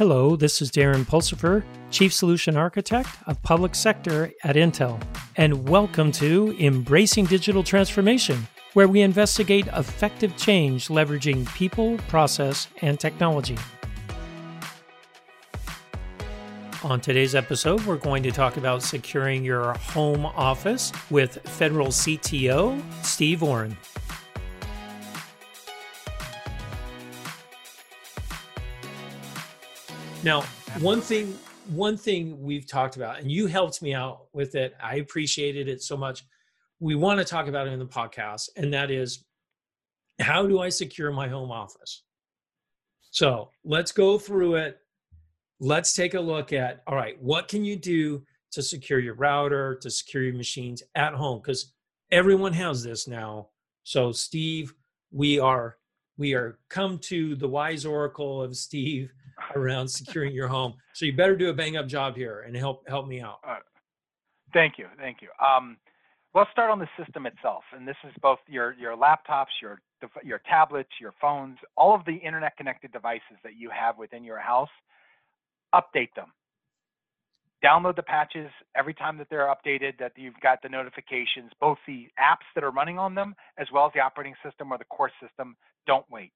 Hello, this is Darren Pulsipher, Chief Solution Architect of Public Sector at Intel, and welcome to Embracing Digital Transformation, where we investigate effective change leveraging people, process, and technology. On today's episode, we're going to talk about securing your home office with federal CTO Steve Orrin. Now, one thing one thing we've talked about and you helped me out with it. I appreciated it so much. We want to talk about it in the podcast and that is how do I secure my home office? So, let's go through it. Let's take a look at all right, what can you do to secure your router, to secure your machines at home cuz everyone has this now. So, Steve, we are we are come to the wise oracle of Steve around securing your home. So you better do a bang up job here and help help me out. Uh, thank you, thank you. Um, let's start on the system itself, and this is both your your laptops, your your tablets, your phones, all of the internet connected devices that you have within your house. Update them. Download the patches every time that they're updated. That you've got the notifications, both the apps that are running on them as well as the operating system or the core system. Don't wait.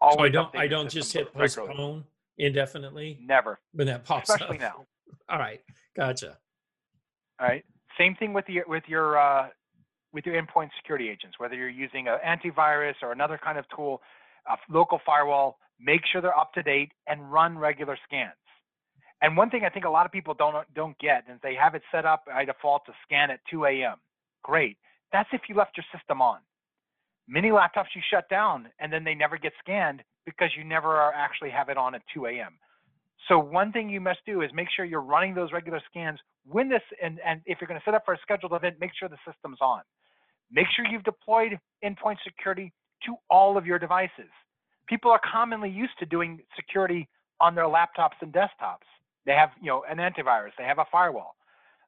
Always so I don't I don't just hit postpone indefinitely? Never. When that pops Especially up. now. All right. Gotcha. All right. Same thing with your with your uh, with your endpoint security agents, whether you're using an antivirus or another kind of tool, a local firewall, make sure they're up to date and run regular scans. And one thing I think a lot of people don't don't get is they have it set up by default to scan at 2 a.m. Great. That's if you left your system on. Many laptops you shut down and then they never get scanned because you never are actually have it on at 2 a.m. So one thing you must do is make sure you're running those regular scans when this, and, and if you're going to set up for a scheduled event, make sure the system's on. Make sure you've deployed endpoint security to all of your devices. People are commonly used to doing security on their laptops and desktops. They have, you know, an antivirus, they have a firewall.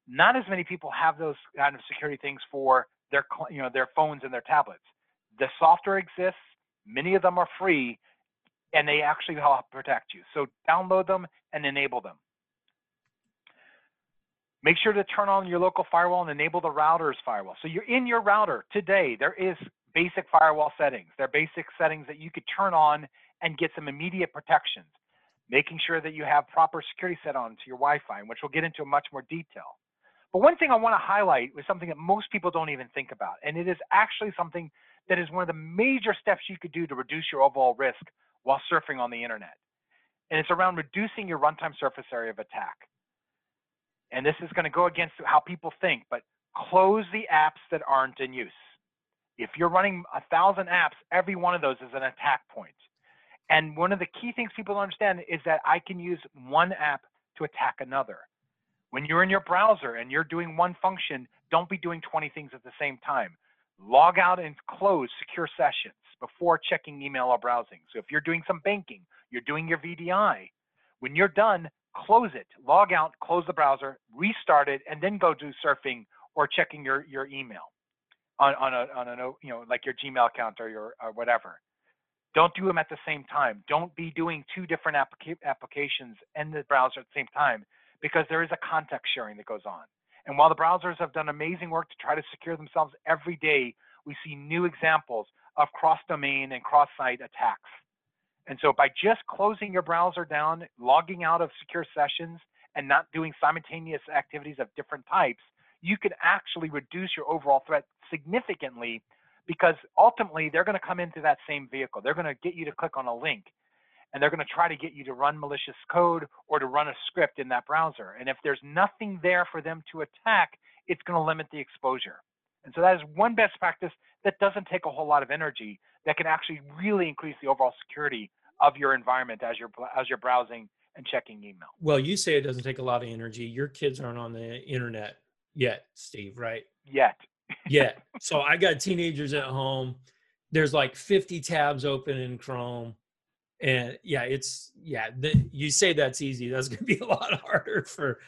Not as many people have those kind of security things for their, you know, their phones and their tablets. The software exists. Many of them are free, and they actually help protect you. So download them and enable them. Make sure to turn on your local firewall and enable the router's firewall. So you're in your router today. There is basic firewall settings. There are basic settings that you could turn on and get some immediate protections. Making sure that you have proper security set on to your Wi-Fi, which we'll get into much more detail. But one thing I want to highlight was something that most people don't even think about, and it is actually something that is one of the major steps you could do to reduce your overall risk while surfing on the internet. And it's around reducing your runtime surface area of attack. And this is going to go against how people think, but close the apps that aren't in use. If you're running a thousand apps, every one of those is an attack point. And one of the key things people don't understand is that I can use one app to attack another. When you're in your browser and you're doing one function, don't be doing 20 things at the same time. Log out and close secure sessions before checking email or browsing. So if you're doing some banking, you're doing your VDI, when you're done, close it, log out, close the browser, restart it, and then go do surfing or checking your, your email on, on a, on a, you know, like your Gmail account or your, or whatever. Don't do them at the same time. Don't be doing two different applica- applications in the browser at the same time because there is a context sharing that goes on. And while the browsers have done amazing work to try to secure themselves every day, we see new examples of cross-domain and cross-site attacks. And so by just closing your browser down, logging out of secure sessions, and not doing simultaneous activities of different types, you can actually reduce your overall threat significantly because ultimately they're going to come into that same vehicle. They're going to get you to click on a link and they're going to try to get you to run malicious code or to run a script in that browser. And if there's nothing there for them to attack, it's going to limit the exposure. And so that is one best practice that doesn't take a whole lot of energy that can actually really increase the overall security of your environment as you're as you're browsing and checking email. Well, you say it doesn't take a lot of energy. Your kids aren't on the internet yet, Steve, right? Yet. yet. So I got teenagers at home. There's like 50 tabs open in Chrome. And yeah, it's yeah, the, you say that's easy. That's going to be a lot harder for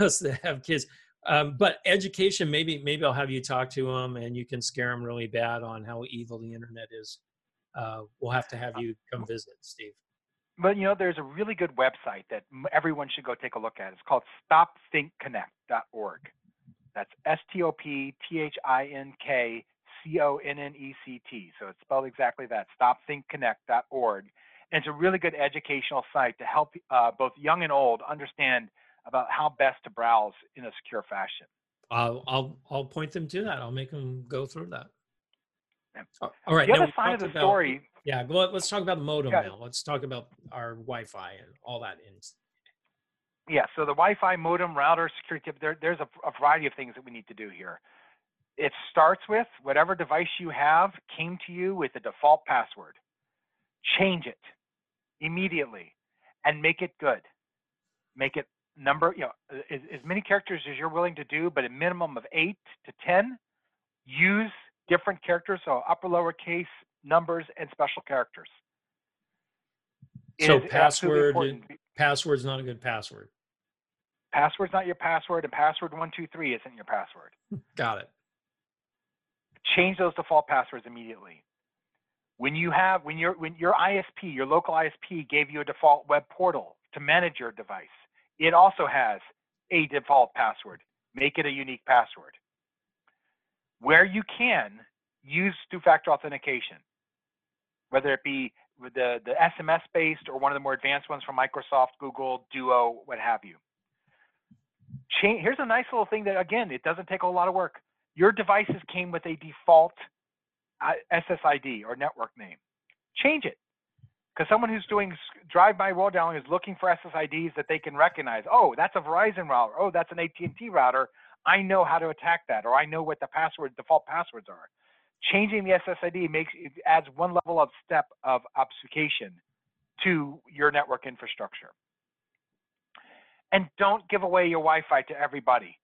us to have kids. Um, but education, maybe maybe I'll have you talk to them, and you can scare them really bad on how evil the internet is. Uh, we'll have to have you come visit, Steve. but you know, there's a really good website that everyone should go take a look at. It's called StopThinkConnect.org. That's S-T-O-P-T-H-I-N-K-C-O-N-N-E-C-T. So it's spelled exactly that. StopThinkConnect.org. And it's a really good educational site to help uh, both young and old understand about how best to browse in a secure fashion. I'll I'll, I'll point them to that. I'll make them go through that. All right. The other side of the about, story. Yeah, well, let's talk about the modem yeah. now. Let's talk about our Wi-Fi and all that. In. Yeah, so the Wi-Fi modem router security. There, there's a, a variety of things that we need to do here. It starts with whatever device you have came to you with a default password. Change it immediately and make it good. Make it number, you know, as, as many characters as you're willing to do, but a minimum of eight to 10. Use different characters, so upper lowercase numbers and special characters. so password, password's not a good password. Password's not your password, and password one two three isn't your password. Got it. Change those default passwords immediately. When you have when your when your ISP, your local ISP gave you a default web portal to manage your device, it also has a default password. Make it a unique password. Where you can, use two-factor authentication, whether it be the, the SMS-based or one of the more advanced ones from Microsoft, Google, Duo, what have you. Change, here's a nice little thing that, again, it doesn't take a lot of work. Your devices came with a default SSID or network name. Change it because someone who's doing drive-by roll is looking for SSIDs that they can recognize. Oh, that's a Verizon router. Oh, that's an AT&T router. I know how to attack that, or I know what the password default passwords are. Changing the SSID makes it adds one level of step of obfuscation to your network infrastructure. And don't give away your Wi-Fi to everybody.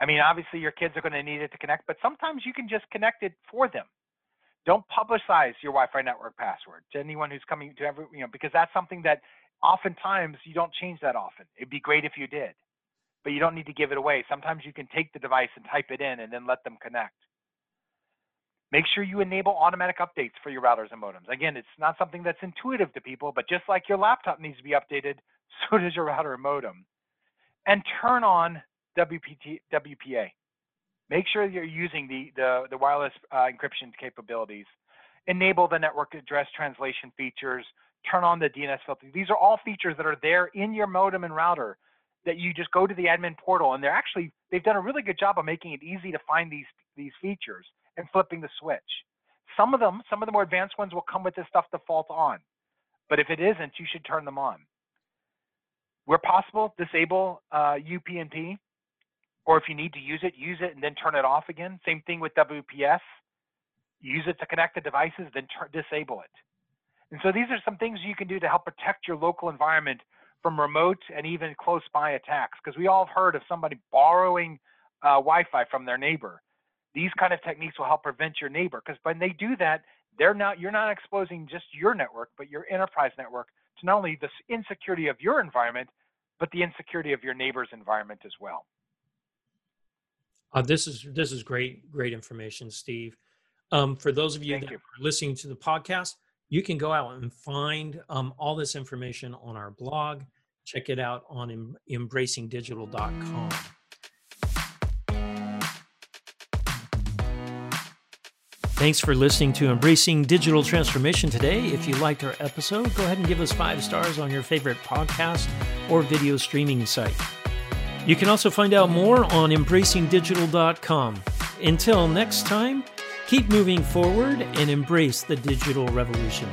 I mean, obviously your kids are going to need it to connect, but sometimes you can just connect it for them. Don't publicize your Wi-Fi network password to anyone who's coming to every, you know, because that's something that oftentimes you don't change that often. It'd be great if you did, but you don't need to give it away. Sometimes you can take the device and type it in and then let them connect. Make sure you enable automatic updates for your routers and modems. Again, it's not something that's intuitive to people, but just like your laptop needs to be updated, so does your router and modem. And turn on WPT, WPA. Make sure you're using the, the, the wireless uh, encryption capabilities. Enable the network address translation features. Turn on the DNS filter. These are all features that are there in your modem and router that you just go to the admin portal and they're actually, they've done a really good job of making it easy to find these, these features and flipping the switch. Some of them, some of the more advanced ones will come with this stuff default on. But if it isn't, you should turn them on. Where possible, disable uh, UPnP or if you need to use it, use it and then turn it off again. Same thing with WPS. Use it to connect the devices, then disable it. And so these are some things you can do to help protect your local environment from remote and even close by attacks. Because we all have heard of somebody borrowing uh, Wi-Fi from their neighbor. These kind of techniques will help prevent your neighbor. Because when they do that, they're not you're not exposing just your network, but your enterprise network to not only the insecurity of your environment, but the insecurity of your neighbor's environment as well. Uh, this is this is great great information, Steve. Um, for those of you Thank that you. are listening to the podcast, you can go out and find um, all this information on our blog. Check it out on em- embracingdigital.com. Thanks for listening to Embracing Digital Transformation today. If you liked our episode, go ahead and give us five stars on your favorite podcast or video streaming site. You can also find out more on embracingdigital.com. Until next time, keep moving forward and embrace the digital revolution.